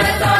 آج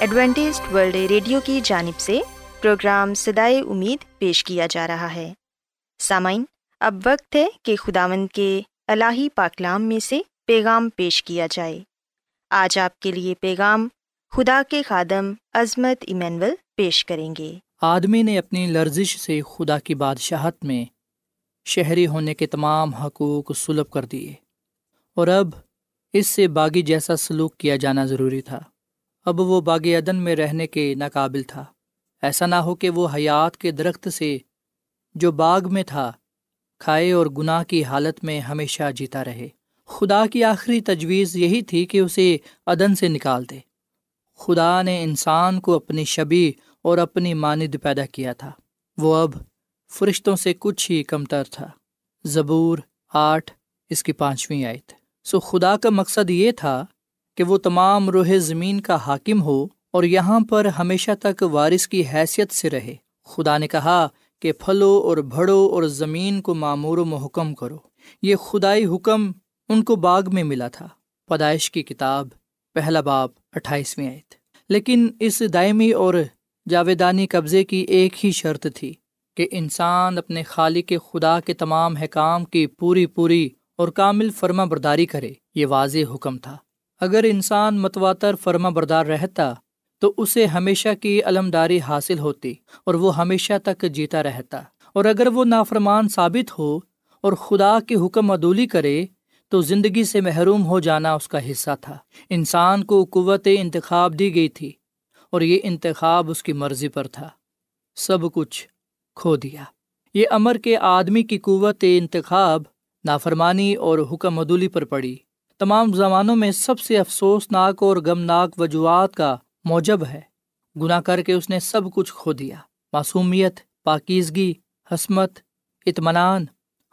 Adventist World Radio کی جانب سے پروگرام سدائے امید پیش کیا جا رہا ہے۔ سامعین، اب وقت ہے کہ خداوند کے الہی پاکلام میں سے پیغام پیش کیا جائے۔ آج آپ کے لیے پیغام خدا کے خادم عظمت ایمینول پیش کریں گے۔ آدمی نے اپنی لرزش سے خدا کی بادشاہت میں شہری ہونے کے تمام حقوق سلب کر دیے اور اب اس سے باغی جیسا سلوک کیا جانا ضروری تھا۔ اب وہ باغ عدن میں رہنے کے ناقابل تھا۔ ایسا نہ ہو کہ وہ حیات کے درخت سے جو باغ میں تھا، کھائے اور گناہ کی حالت میں ہمیشہ جیتا رہے۔ خدا کی آخری تجویز یہی تھی کہ اسے عدن سے نکال دے۔ خدا نے انسان کو اپنی شبی اور اپنی ماند پیدا کیا تھا۔ وہ اب فرشتوں سے کچھ ہی کمتر تھا۔ زبور آٹھ، اس کی پانچویں آیت۔ سو خدا کا مقصد یہ تھا کہ وہ تمام روح زمین کا حاکم ہو اور یہاں پر ہمیشہ تک وارث کی حیثیت سے رہے۔ خدا نے کہا کہ پھلو اور بھڑو اور زمین کو معمور و محکم کرو۔ یہ خدائی حکم ان کو باغ میں ملا تھا۔ پیدائش کی کتاب، پہلا باب، اٹھائیسویں آیت۔ لیکن اس دائمی اور جاویدانی قبضے کی ایک ہی شرط تھی کہ انسان اپنے خالق خدا کے تمام حکام کی پوری پوری اور کامل فرما برداری کرے۔ یہ واضح حکم تھا۔ اگر انسان متواتر فرما بردار رہتا، تو اسے ہمیشہ کی علمداری حاصل ہوتی اور وہ ہمیشہ تک جیتا رہتا۔ اور اگر وہ نافرمان ثابت ہو اور خدا کی حکم عدولی کرے، تو زندگی سے محروم ہو جانا اس کا حصہ تھا۔ انسان کو قوت انتخاب دی گئی تھی اور یہ انتخاب اس کی مرضی پر تھا۔ سب کچھ کھو دیا۔ یہ امر کے آدمی کی قوت انتخاب، نافرمانی اور حکم عدولی پر پڑی۔ تمام زمانوں میں سب سے افسوسناک اور غمناک وجوہات کا موجب ہے۔ گناہ کر کے اس نے سب کچھ کھو دیا۔ معصومیت، پاکیزگی، حسمت، اطمینان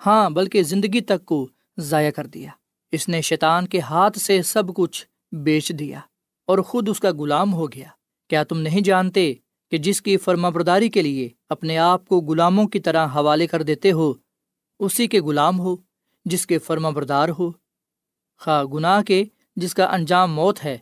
ہاں بلکہ زندگی تک کو ضائع کر دیا۔ اس نے شیطان کے ہاتھ سے سب کچھ بیچ دیا اور خود اس کا غلام ہو گیا۔ کیا تم نہیں جانتے کہ جس کی فرما برداری کے لیے اپنے آپ کو غلاموں کی طرح حوالے کر دیتے ہو، اسی کے غلام ہو، جس کے فرما بردار ہو؟ خواہ گناہ کے جس کا انجام موت ہے،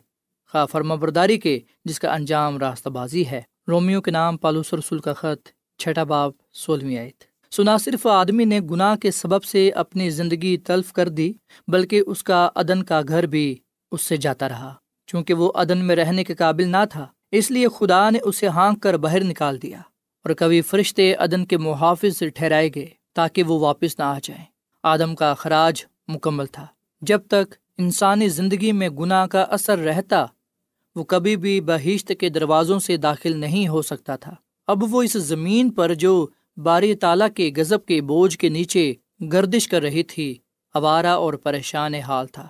خواہ فرما برداری کے جس کا انجام راستہ بازی ہے۔ رومیو کے نام پالوس رسول کا خط، چھٹا باب، سولہویں آیت۔ سنا صرف آدمی نے گناہ کے سبب سے اپنی زندگی تلف کر دی، بلکہ اس کا عدن کا گھر بھی اس سے جاتا رہا، چونکہ وہ عدن میں رہنے کے قابل نہ تھا۔ اس لیے خدا نے اسے ہانک کر باہر نکال دیا اور کبھی فرشتے عدن کے محافظ سے ٹھہرائے گئے تاکہ وہ واپس نہ آ جائیں۔ آدم کا خراج مکمل تھا۔ جب تک انسانی زندگی میں گناہ کا اثر رہتا، وہ کبھی بھی بہشت کے دروازوں سے داخل نہیں ہو سکتا تھا۔ اب وہ اس زمین پر جو باری تالا کے گزب کے بوجھ کے نیچے گردش کر رہی تھی اوارا اور پریشان حال تھا۔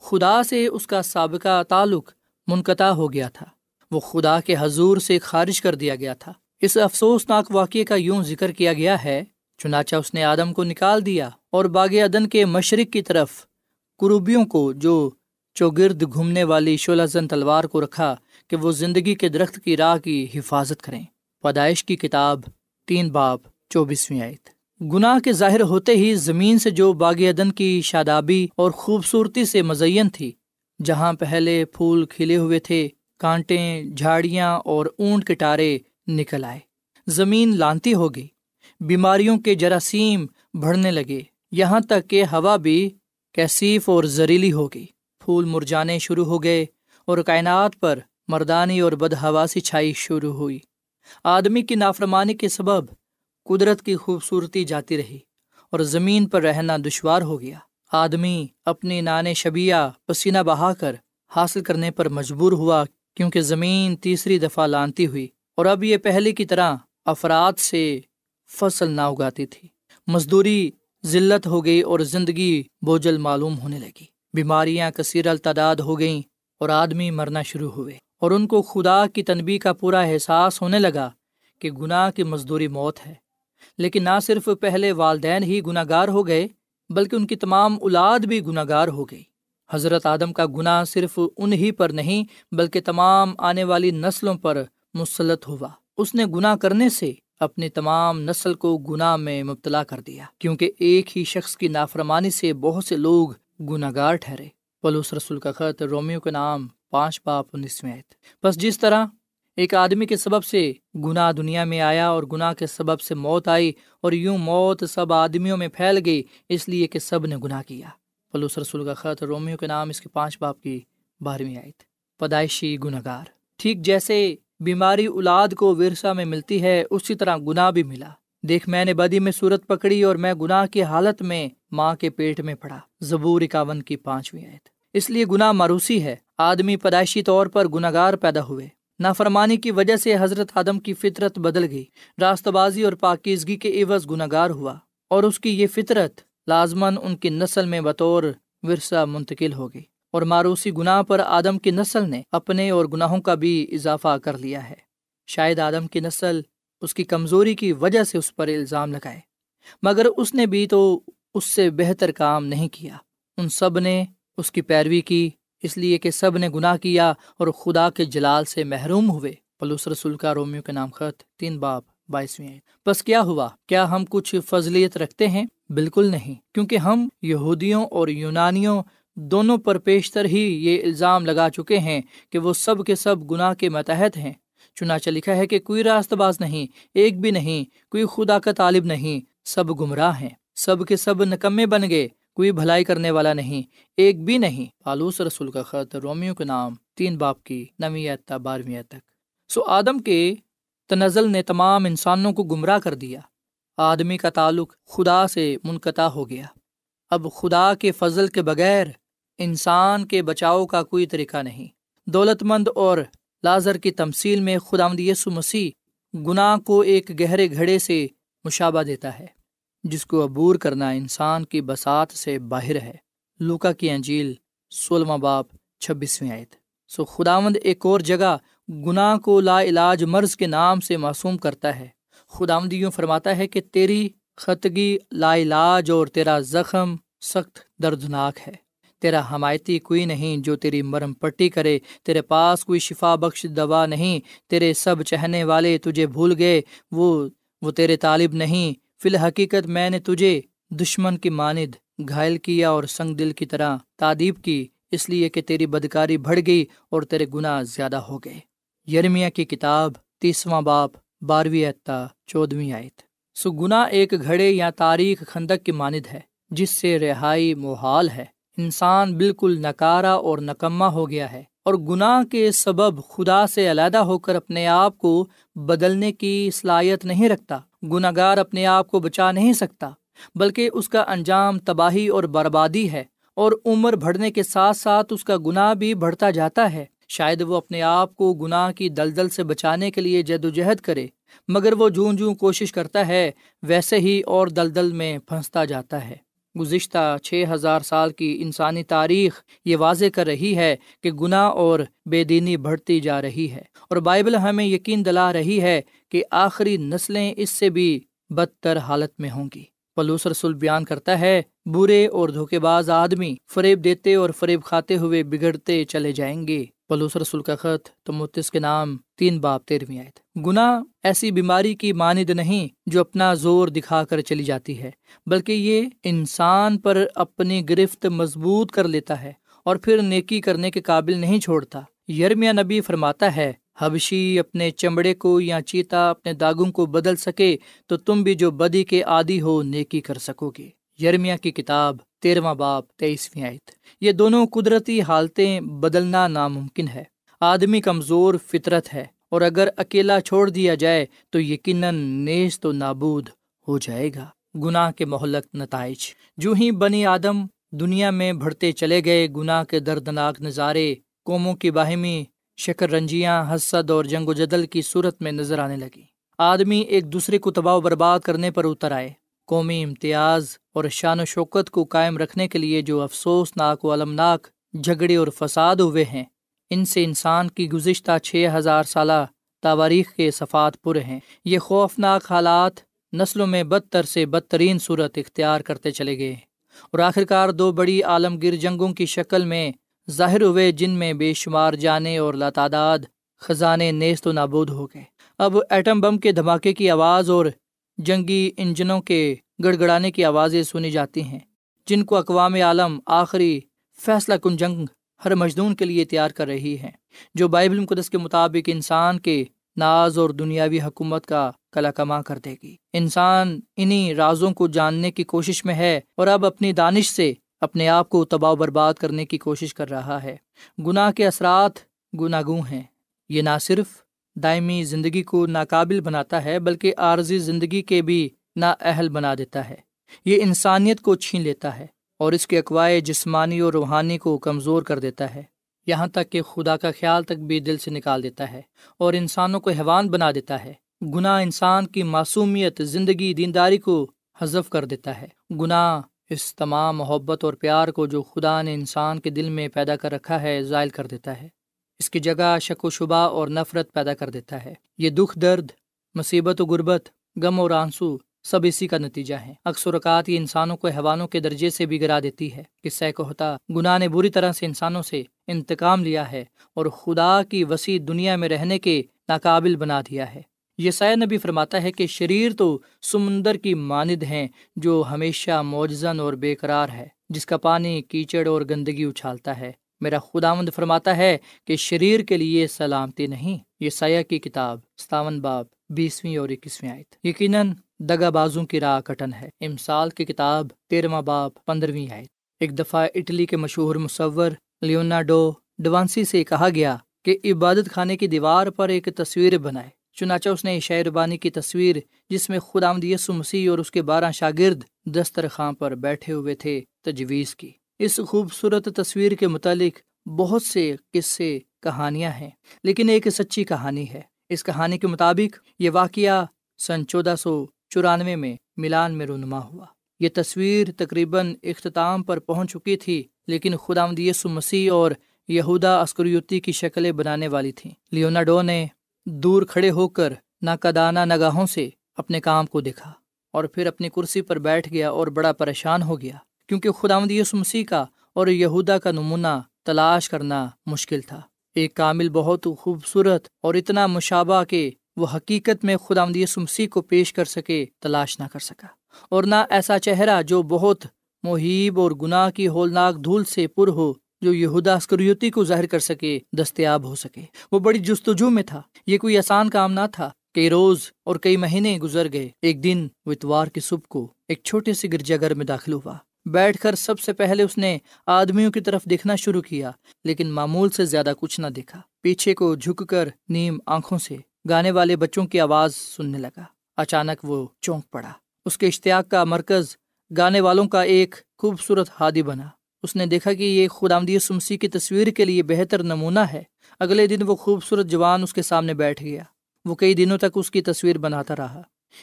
خدا سے اس کا سابقہ تعلق منقطع ہو گیا تھا۔ وہ خدا کے حضور سے خارج کر دیا گیا تھا۔ اس افسوسناک واقعے کا یوں ذکر کیا گیا ہے، چنانچہ اس نے آدم کو نکال دیا اور باغ ادن کے مشرق کی طرف قروبیوں کو جو چوگرد گھومنے والی شولہ زن تلوار کو رکھا کہ وہ زندگی کے درخت کی راہ کی حفاظت کریں۔ پیدائش کی کتاب، تین باب چوبیسویں آیت۔ گناہ کے ظاہر ہوتے ہی زمین سے جو باغ ادن کی شادابی اور خوبصورتی سے مزین تھی، جہاں پہلے پھول کھلے ہوئے تھے کانٹے جھاڑیاں اور اونٹ کٹارے نکل آئے۔ زمین لانتی ہو گئی، بیماریوں کے جراثیم بڑھنے لگے۔ یہاں تک کہ ہوا بھی کیسیف اور زہریلی ہو گئی۔ پھول مرجانے شروع ہو گئے اور کائنات پر مردانی اور بد ہواسی چھائی شروع ہوئی۔ آدمی کی نافرمانی کے سبب قدرت کی خوبصورتی جاتی رہی اور زمین پر رہنا دشوار ہو گیا۔ آدمی اپنی نان شبیہ پسینہ بہا کر حاصل کرنے پر مجبور ہوا کیونکہ زمین تیسری دفعہ لانتی ہوئی اور اب یہ پہلے کی طرح افراد سے فصل نہ اگاتی تھی۔ مزدوری ذلت ہو گئی اور زندگی بوجھل معلوم ہونے لگی۔ بیماریاں کثیر التعداد ہو گئیں اور آدمی مرنا شروع ہوئے اور ان کو خدا کی تنبی کا پورا احساس ہونے لگا کہ گناہ کی مزدوری موت ہے۔ لیکن نہ صرف پہلے والدین ہی گناہ گار ہو گئے، بلکہ ان کی تمام اولاد بھی گناہ گار ہو گئی۔ حضرت آدم کا گناہ صرف انہی پر نہیں، بلکہ تمام آنے والی نسلوں پر مسلط ہوا۔ اس نے گناہ کرنے سے اپنی تمام نسل کو گناہ میں مبتلا کر دیا، کیونکہ ایک ہی شخص کی نافرمانی سے بہت سے لوگ گناہ گار ٹھہرے۔ پلوس رسول کا خط، رومیو کے نام، پانچ باپ انیسویں بس جس طرح ایک آدمی کے سبب سے گناہ دنیا میں آیا اور گناہ کے سبب سے موت آئی اور یوں موت سب آدمیوں میں پھیل گئی، اس لیے کہ سب نے گناہ کیا۔ پلوس رسول کا خط، رومیو کے نام، اس کے پانچ باپ کی بارہویں آئی تھی پیدائشی گناہ گار ٹھیک جیسے بیماری اولاد کو ورثہ میں ملتی ہے، اسی طرح گناہ بھی ملا۔ دیکھ، میں نے بدی میں صورت پکڑی اور میں گناہ کی حالت میں ماں کے پیٹ میں پڑا۔ زبور اکاون کی پانچویں آیت۔ اس لیے گناہ ماروسی ہے۔ آدمی پیدائشی طور پر گناگار پیدا ہوئے۔ نافرمانی کی وجہ سے حضرت آدم کی فطرت بدل گئی۔ راست بازی اور پاکیزگی کے عوض گناگار ہوا۔ اور اس کی یہ فطرت لازمن ان کی نسل میں بطور ورثہ منتقل ہو گئی۔ اور ماروسی گناہ پر آدم کی نسل نے اپنے اور گناہوں کا بھی اضافہ کر لیا ہے۔ شاید آدم کی نسل اس کی کمزوری کی وجہ سے اس پر الزام لگائے، مگر اس نے بھی تو اس سے بہتر کام نہیں کیا۔ ان سب نے اس کی پیروی کی، اس لیے کہ سب نے گناہ کیا اور خدا کے جلال سے محروم ہوئے۔ پلوس رسول کا رومیو کے نام خط تین باپ بائیسویں بس کیا ہوا؟ کیا ہم کچھ فضلیت رکھتے ہیں؟ بالکل نہیں، کیونکہ ہم یہودیوں اور یونانیوں دونوں پر پیشتر ہی یہ الزام لگا چکے ہیں کہ وہ سب کے سب گناہ کے متحد ہیں۔ چنانچہ لکھا ہے کہ کوئی راست باز نہیں، ایک بھی نہیں، کوئی خدا کا طالب نہیں، سب گمراہ ہیں۔ سب کے سب نکمے بن گئے، کوئی بھلائی کرنے والا نہیں، ایک بھی نہیں۔ پالوس رسول کا خط رومیو کے نام، تین باپ کی نویں بارہویں تک۔ سو آدم کے تنزل نے تمام انسانوں کو گمراہ کر دیا۔ آدمی کا تعلق خدا سے منقطع ہو گیا۔ اب خدا کے فضل کے بغیر انسان کے بچاؤ کا کوئی طریقہ نہیں۔ دولت مند اور لازر کی تمثیل میں خدامد یسو مسیح گناہ کو ایک گہرے گھڑے سے مشابہ دیتا ہے، جس کو عبور کرنا انسان کی بسات سے باہر ہے۔ لوکا کی انجیل سولہواں باپ چھبیسویں آیت۔ سو خداوند ایک اور جگہ گناہ کو لا علاج مرض کے نام سے معصوم کرتا ہے۔ خداوند یوں فرماتا ہے کہ تیری خطگی لا علاج اور تیرا زخم سخت دردناک ہے۔ تیرا حمایتی کوئی نہیں جو تیری مرم پٹی کرے، تیرے پاس کوئی شفا بخش دوا نہیں، تیرے سب چہنے والے تجھے بھول گئے، وہ وہ تیرے طالب نہیں۔ فی الحقیقت میں نے تجھے دشمن کی ماند، گھائل کیا اور سنگ دل کی طرح تعدیب کی، اس لیے کہ تیری بدکاری بڑھ گئی اور تیرے گناہ زیادہ ہو گئے۔ یرمیا کی کتاب، تیسواں باپ، بارہویں اعتا چودہویں آیت۔ سو گنا ایک گھڑے یا تاریخ خندق کی ماند ہے، جس سے رہائی محال ہے۔ انسان بالکل نکارا اور نکما ہو گیا ہے اور گناہ کے سبب خدا سے علیحدہ ہو کر اپنے آپ کو بدلنے کی صلاحیت نہیں رکھتا گناہ گار اپنے آپ کو بچا نہیں سکتا، بلکہ اس کا انجام تباہی اور بربادی ہے اور عمر بڑھنے کے ساتھ ساتھ اس کا گناہ بھی بڑھتا جاتا ہے۔ شاید وہ اپنے آپ کو گناہ کی دلدل سے بچانے کے لیے جد و جہد کرے، مگر وہ جوں جوں کوشش کرتا ہے، ویسے ہی اور دلدل میں پھنستا جاتا ہے۔ گزشتہ چھ ہزار سال کی انسانی تاریخ یہ واضح کر رہی ہے کہ گناہ اور بے دینی بڑھتی جا رہی ہے اور بائبل ہمیں یقین دلا رہی ہے کہ آخری نسلیں اس سے بھی بدتر حالت میں ہوں گی۔ پلوس رسول بیان کرتا ہے برے اور دھوکے باز آدمی فریب دیتے اور فریب کھاتے ہوئے بگڑتے چلے جائیں گے۔ پلوس رسول کا خط، تو کے نام تین باپ تیرہویں آئے گناہ ایسی بیماری کی مانند نہیں جو اپنا زور دکھا کر چلی جاتی ہے، بلکہ یہ انسان پر اپنی گرفت مضبوط کر لیتا ہے اور پھر نیکی کرنے کے قابل نہیں چھوڑتا۔ یرمیا نبی فرماتا ہے، حبشی اپنے چمڑے کو یا چیتا اپنے داغوں کو بدل سکے تو تم بھی جو بدی کے عادی ہو، نیکی کر سکو گے۔ یرمیا کی کتاب تیرواں باپ تیئیسویں آیت۔ یہ دونوں قدرتی حالتیں بدلنا ناممکن ہے۔ آدمی کمزور، فطرت ہے، اور اگر اکیلا چھوڑ دیا جائے تو یقیناً نیز تو نابود ہو جائے گا۔ گناہ کے محلک نتائج۔ جو ہی بنی آدم دنیا میں بڑھتے چلے گئے، گناہ کے دردناک نظارے، قوموں کی باہمی شکر رنجیاں، حسد اور جنگ و جدل کی صورت میں نظر آنے لگی آدمی ایک دوسرے کو تباہ و برباد کرنے پر اتر آئے۔ قومی امتیاز اور شان و شوکت کو قائم رکھنے کے لیے جو افسوسناک و المناک جھگڑے اور فساد ہوئے ہیں، ان سے انسان کی گزشتہ چھ ہزار سالہ تواریخ کے صفات پر ہیں۔ یہ خوفناک حالات نسلوں میں بدتر سے بدترین صورت اختیار کرتے چلے گئے اور آخرکار دو بڑی عالمگیر جنگوں کی شکل میں ظاہر ہوئے، جن میں بے شمار جانے اور لاتعداد خزانے نیست و نابود ہو گئے۔ اب ایٹم بم کے دھماکے کی آواز اور جنگی انجنوں کے گڑ گڑانے کی آوازیں سنی جاتی ہیں، جن کو اقوام عالم آخری فیصلہ کن جنگ ہر مجدون کے لیے تیار کر رہی ہے جو بائبل مقدس کے مطابق انسان کے ناز اور دنیاوی حکومت کا کلا کما کر دے گی۔ انسان انہیں رازوں کو جاننے کی کوشش میں ہے اور اب اپنی دانش سے اپنے آپ کو تباہ و برباد کرنے کی کوشش کر رہا ہے۔ گناہ کے اثرات گناگوں ہیں، یہ نہ صرف دائمی زندگی کو ناقابل بناتا ہے، بلکہ عارضی زندگی کے بھی نا اہل بنا دیتا ہے۔ یہ انسانیت کو چھین لیتا ہے اور اس کے اقوائے جسمانی اور روحانی کو کمزور کر دیتا ہے۔ یہاں تک کہ خدا کا خیال تک بھی دل سے نکال دیتا ہے اور انسانوں کو حیوان بنا دیتا ہے۔ گناہ انسان کی معصومیت زندگی دینداری کو حذف کر دیتا ہے۔ گناہ اس تمام محبت اور پیار کو جو خدا نے انسان کے دل میں پیدا کر رکھا ہے ظائل کر دیتا ہے۔ اس کی جگہ شک و شبہ اور نفرت پیدا کر دیتا ہے۔ یہ دکھ، درد، مصیبت و غربت، غم اور آنسو سب اسی کا نتیجہ ہے اکثر اوقات یہ انسانوں کو حیوانوں کے درجے سے بھی گرا دیتی ہے۔ کہ کو ہوتا گناہ نے بری طرح سے انسانوں سے انتقام لیا ہے اور خدا کی وسیع دنیا میں رہنے کے ناقابل بنا دیا ہے۔ یہ سایہ نبی فرماتا ہے کہ شریر تو سمندر کی ماند ہیں جو ہمیشہ معجزن اور بے قرار ہے، جس کا پانی، کیچڑ اور گندگی اچھالتا ہے۔ میرا خداوند فرماتا ہے کہ شریر کے لیے سلامتی نہیں۔ یہ سایہ کی کتاب ستاون باب بیسویں اور اکیسویں آیت۔ یقیناً دگا بازوں کی راہ کٹن ہے۔ امسال کی کتاب تیرواں باب پندرہویں آیت۔ ایک دفعہ اٹلی کے مشہور مصور لیونا ڈو ڈوانسی سے کہا گیا کہ عبادت خانے کی دیوار پر ایک تصویر بنائے۔ چنانچہ اس نے شعر بانی کی تصویر جس میں خدا یسو مسیح اور اس کے بارہ شاگرد دسترخواں پر بیٹھے ہوئے تھے تجویز کی۔ اس خوبصورت تصویر کے متعلق بہت سے قصے کہانیاں ہیں، لیکن ایک سچی کہانی ہے۔ اس کہانی کے مطابق یہ واقعہ سن چودہ سو چورانوے میں ملان میں رونما ہوا۔ یہ تصویر تقریباً اختتام پر پہنچ چکی تھی، لیکن خدا یسو مسیح اور یہودا عسکریوتی کی شکلیں بنانے والی تھیں۔ لیوناڈو نے دور کھڑے ہو کر ناقدانہ نگاہوں سے اپنے کام کو دیکھا اور پھر اپنی کرسی پر بیٹھ گیا اور بڑا پریشان ہو گیا۔ کیونکہ خدا یسو مسیح کا اور یہودا کا نمونہ تلاش کرنا مشکل تھا۔ ایک کامل، بہت خوبصورت اور اتنا مشابہ کہ وہ حقیقت میں خدا مسیح کو پیش کر سکے، تلاش نہ کر سکا۔ اور نہ ایسا چہرہ جو بہت محیب اور گناہ کی ہولناک دھول سے پر ہو، جو یہودا اسکریوتی کو ظاہر کر سکے، دستیاب ہو سکے۔ وہ بڑی جستجو میں تھا۔ یہ کوئی آسان کام نہ تھا۔ کئی روز اور کئی مہینے گزر گئے۔ ایک دن وہ اتوار کی صبح کو ایک چھوٹے سے گرجا گھر میں داخل ہوا۔ بیٹھ کر سب سے پہلے اس نے آدمیوں کی طرف دیکھنا شروع کیا، لیکن معمول سے زیادہ کچھ نہ دیکھا۔ پیچھے کو جھک کر نیم آنکھوں سے گانے والے بچوں کی آواز سننے لگا۔ اچانک وہ چونک پڑا۔ اس کے اشتیاق کا مرکز گانے والوں کا ایک خوبصورت ہادی بنا۔ اس نے دیکھا کہ یہ خدا سمسی کی تصویر کے لیے بہتر نمونہ ہے۔ اگلے دن وہ خوبصورت جوان اس کے سامنے بیٹھ گیا۔ وہ کئی دنوں تک اس کی تصویر بناتا رہا۔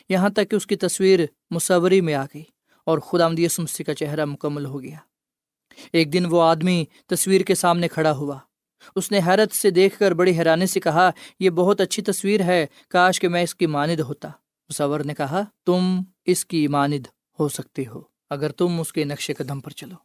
یہاں تک کہ اس کی تصویر مصوری میں آ گئی۔ اور خدا سمسی کا چہرہ مکمل ہو گیا۔ ایک دن وہ آدمی تصویر کے سامنے کھڑا ہوا۔ اس نے حیرت سے دیکھ کر بڑی حیرانی سے کہا، یہ بہت اچھی تصویر ہے، کاش کہ میں اس کی ماند ہوتا۔ مصور نے کہا، تم اس کی ماند ہو سکتی ہو، اگر تم اس کے نقش قدم پر چلو۔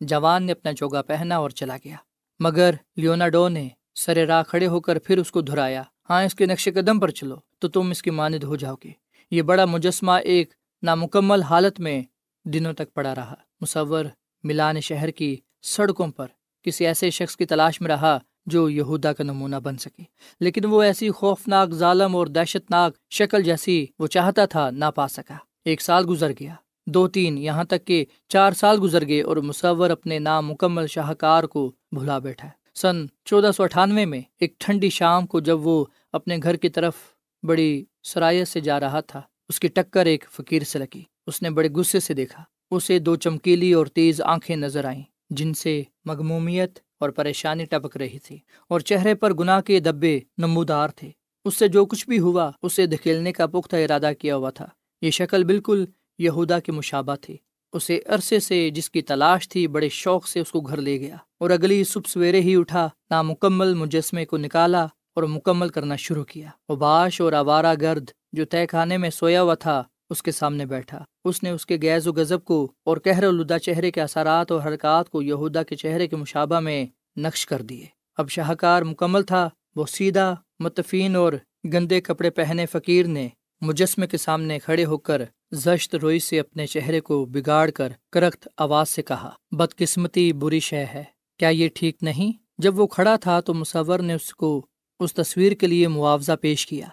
جوان نے اپنا چوگا پہنا اور چلا گیا۔ مگر لیوناڈو نے سر راہ کھڑے ہو کر پھر اس کو دہرایا ہاں اس کے نقش قدم پر چلو، تو تم اس کی ماند ہو جاؤ گے۔ یہ بڑا مجسمہ ایک نامکمل حالت میں دنوں تک پڑا رہا۔ مصور ملان شہر کی سڑکوں پر کسی ایسے شخص کی تلاش میں رہا جو یہودا کا نمونہ بن سکے۔ لیکن وہ ایسی خوفناک، ظالم اور دہشت ناک شکل جیسی وہ چاہتا تھا نہ پا سکا۔ ایک سال گزر گیا۔ دو تین یہاں تک کہ چار سال گزر گئے اور مصور اپنے نامکمل شاہکار کو بھلا بیٹھا۔ سن چودہ سو اٹھانوے میں ایک ٹھنڈی شام کو جب وہ اپنے گھر کی طرف بڑی سرایت سے جا رہا تھا، اس کی ٹکر ایک فقیر سے لگی۔ اس نے بڑے غصے سے دیکھا۔ اسے دو چمکیلی اور تیز آنکھیں نظر آئیں، جن سے مغمومیت اور پریشانی ٹپک رہی تھی اور چہرے پر گناہ کے دبے نمودار تھے۔ اس سے جو کچھ بھی ہوا، اسے دھکیلنے کا پختہ ارادہ کیا ہوا تھا۔ یہ شکل بالکل یہودا کے مشابہ تھی۔ اسے عرصے سے جس کی تلاش تھی، بڑے شوق سے اس کو گھر لے گیا اور اگلی صبح سویرے ہی اٹھا، نامکمل مجسمے کو نکالا اور مکمل کرنا شروع کیا۔ اباش اور آوارہ گرد جو طے خانے میں سویا ہوا تھا اس کے سامنے بیٹھا۔ اس نے اس کے گیز و غذب کو اور کہر الدا چہرے کے اثرات اور حرکات کو یہودا کے چہرے کے مشابہ میں نقش کر دیے۔ اب شاہکار مکمل تھا، وہ سیدھا، متفین اور گندے کپڑے پہنے فقیر نے مجسمے کے سامنے کھڑے ہو کر زشت روئی سے اپنے چہرے کو بگاڑ کر کرخت آواز سے کہا، بدقسمتی بری شے ہے، کیا یہ ٹھیک نہیں؟ جب وہ کھڑا تھا تو مصور نے اس کو اس تصویر کے لیے معاوضہ پیش کیا۔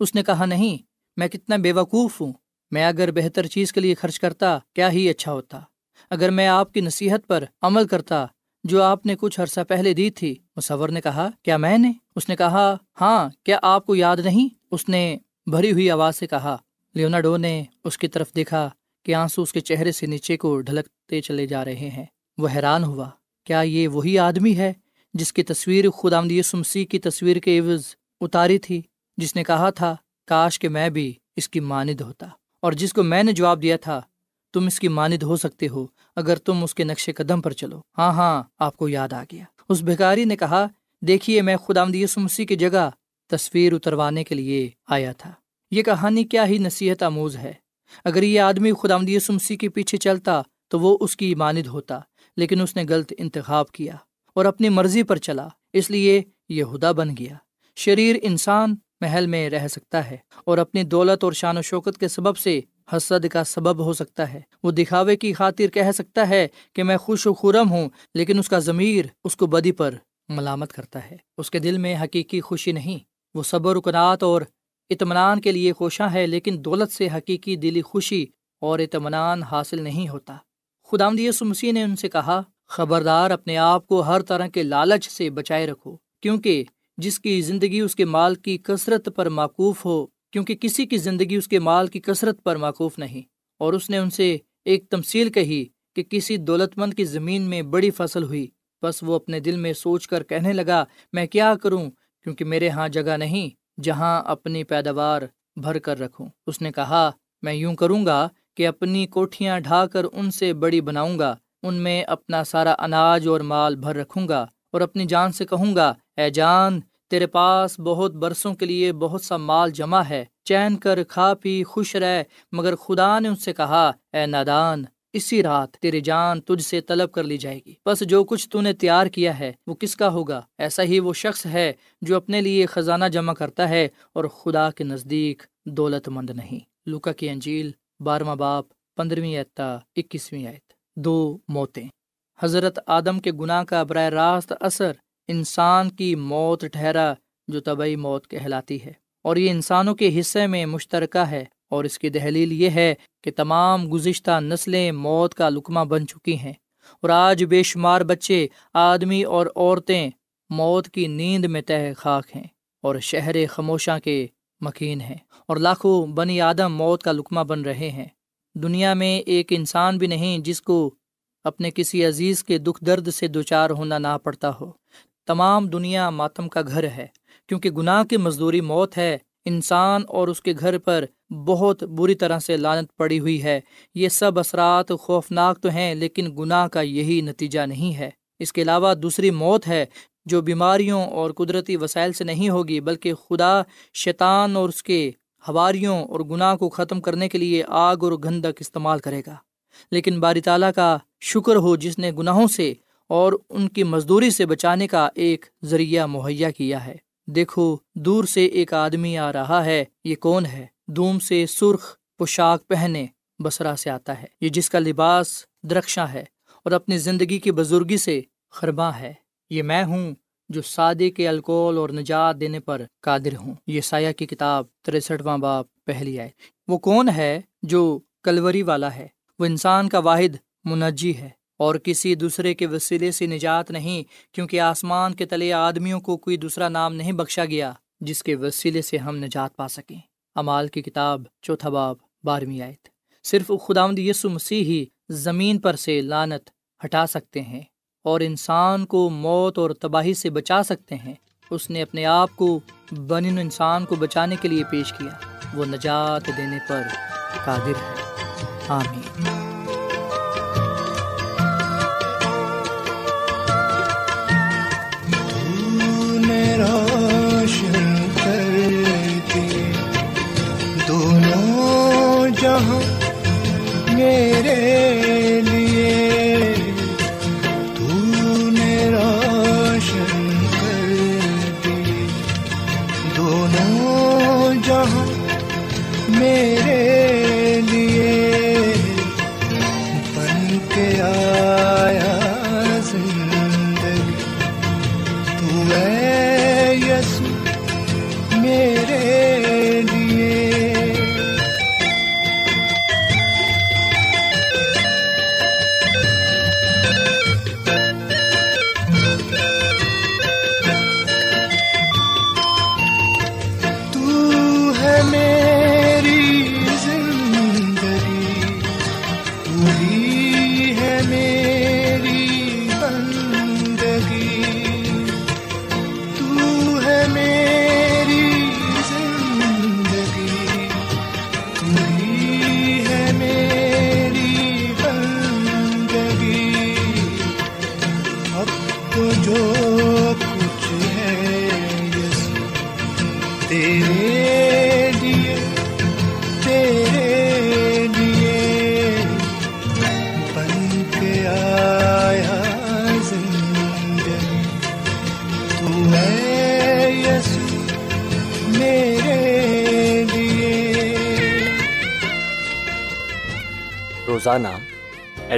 اس نے کہا، نہیں، میں کتنا بے وقوف ہوں۔ میں اگر بہتر چیز کے لیے خرچ کرتا، کیا ہی اچھا ہوتا۔ اگر میں آپ کی نصیحت پر عمل کرتا، جو آپ نے کچھ عرصہ پہلے دی تھی۔ مصور نے کہا، کیا میں نے؟ اس نے کہا ہاں کیا آپ کو یاد نہیں؟ اس نے بھری ہوئی آواز سے کہا۔ لیوناڈو نے اس کی طرف دیکھا کہ آنسو اس کے چہرے سے نیچے کو ڈھلکتے چلے جا رہے ہیں۔ وہ حیران ہوا، کیا یہ وہی آدمی ہے جس کی تصویر خدا مسیح کی تصویر کے عوض اتاری تھی، جس نے کہا تھا، کاش کہ میں بھی اس کی ماند ہوتا؟ اور جس کو میں نے جواب دیا تھا، تم اس کی ماند ہو سکتے ہو اگر تم اس کے نقش قدم پر چلو۔ ہاں ہاں آپ کو یاد آ گیا۔ اس بھکاری نے کہا، دیکھیے، میں خدا مسیح کی جگہ تصویر اتروانے کے لیے آیا تھا۔ یہ کہانی کیا ہی نصیحت آموز ہے۔ اگر یہ آدمی خدا مسیح کے پیچھے چلتا تو وہ اس کی ماند ہوتا، لیکن اس نے غلط انتخاب کیا اور اپنی مرضی پر چلا، اس لیے یہ ہدا بن گیا۔ شریر انسان محل میں رہ سکتا ہے اور اپنی دولت اور شان و شوکت کے سبب سے حسد کا سبب ہو سکتا ہے۔ وہ دکھاوے کی خاطر کہہ سکتا ہے کہ میں خوش و خورم ہوں، لیکن اس کا ضمیر اس کو بدی پر ملامت کرتا ہے۔ اس کے دل میں حقیقی خوشی نہیں، وہ صبر رکنات اور اطمینان کے لیے خوشاں ہے، لیکن دولت سے حقیقی دلی خوشی اور اطمینان حاصل نہیں ہوتا۔ خدا مسیح نے ان سے کہا، خبردار اپنے آپ کو ہر طرح کے لالچ سے بچائے رکھو، کیونکہ جس کی زندگی اس کے مال کی کثرت پر معقوف ہو، کیونکہ کسی کی زندگی اس کے مال کی کثرت پر معقوف نہیں۔ اور اس نے ان سے ایک تمصیل کہی کہ کسی دولت مند کی زمین میں بڑی فصل ہوئی۔ بس وہ اپنے دل میں سوچ کر کہنے لگا، میں کیا کروں؟ کیونکہ میرے ہاں جگہ نہیں جہاں اپنی پیداوار بھر کر رکھوں۔ اس نے کہا، میں یوں کروں گا کہ اپنی کوٹھیاں ڈھا کر ان سے بڑی بناؤں گا۔ ان میں اپنا سارا اناج اور مال بھر رکھوں گا۔ اور اپنی جان سے کہوں گا، اے جان، تیرے پاس بہت برسوں کے لیے بہت سا مال جمع ہے، چین کر کھا پی، خوش رہ۔ مگر خدا نے ان سے کہا، اے نادان، اسی رات تیری جان تجھ سے طلب کر لی جائے گی۔ بس جو کچھ تو نے تیار کیا ہے، وہ کس کا ہوگا؟ ایسا ہی وہ شخص ہے جو اپنے لیے خزانہ جمع کرتا ہے اور خدا کے نزدیک دولت مند نہیں۔ لوکا کی انجیل، بارہواں باپ پندرہویں اعتا اکیسویں آیت۔ دو موتیں۔ حضرت آدم کے گناہ کا براہ راست اثر انسان کی موت ٹھہرا جو طبعی موت کہلاتی ہے۔ اور یہ انسانوں کے حصے میں مشترکہ ہے۔ اور اس کی دہلیل یہ ہے کہ تمام گزشتہ نسلیں موت کا لکمہ بن چکی ہیں۔ اور آج بے شمار بچے، آدمی اور عورتیں موت کی نیند میں تہ خاک ہیں اور شہر خاموشاں کے مکین ہیں۔ اور لاکھوں بنی آدم موت کا لکمہ بن رہے ہیں۔ دنیا میں ایک انسان بھی نہیں جس کو اپنے کسی عزیز کے دکھ درد سے دوچار ہونا نہ پڑتا ہو۔ تمام دنیا ماتم کا گھر ہے، کیونکہ گناہ کی مزدوری موت ہے۔ انسان اور اس کے گھر پر بہت بری طرح سے لانت پڑی ہوئی ہے۔ یہ سب اثرات خوفناک تو ہیں، لیکن گناہ کا یہی نتیجہ نہیں ہے۔ اس کے علاوہ دوسری موت ہے، جو بیماریوں اور قدرتی وسائل سے نہیں ہوگی، بلکہ خدا، شیطان اور اس کے ہواریوں اور گناہ کو ختم کرنے کے لیے آگ اور گندک استعمال کرے گا۔ لیکن باری تعالیٰ کا شکر ہو جس نے گناہوں سے اور ان کی مزدوری سے بچانے کا ایک ذریعہ مہیا کیا ہے۔ دیکھو، دور سے ایک آدمی آ رہا ہے، یہ کون ہے؟ دوم سے سرخ پوشاک پہنے بسرا سے آتا ہے۔ یہ جس کا لباس درخشاں ہے اور اپنی زندگی کی بزرگی سے خرباں ہے۔ یہ میں ہوں جو سادے کے الکول اور نجات دینے پر قادر ہوں۔ یہ سایہ کی کتاب تریسٹواں باپ پہلی آئے۔ وہ کون ہے جو کلوری والا ہے؟ وہ انسان کا واحد منجی ہے اور کسی دوسرے کے وسیلے سے نجات نہیں، کیونکہ آسمان کے تلے آدمیوں کو کوئی دوسرا نام نہیں بخشا گیا، جس کے وسیلے سے ہم نجات پا سکیں۔ امال کی کتاب، چوتھا باب، بارہویں آیت۔ صرف خدا یسو مسیح ہی زمین پر سے لانت ہٹا سکتے ہیں اور انسان کو موت اور تباہی سے بچا سکتے ہیں۔ اس نے اپنے آپ کو بن انسان کو بچانے کے لیے پیش کیا۔ وہ نجات دینے پر قادر ہے۔ آمین۔ کے جہاں میرے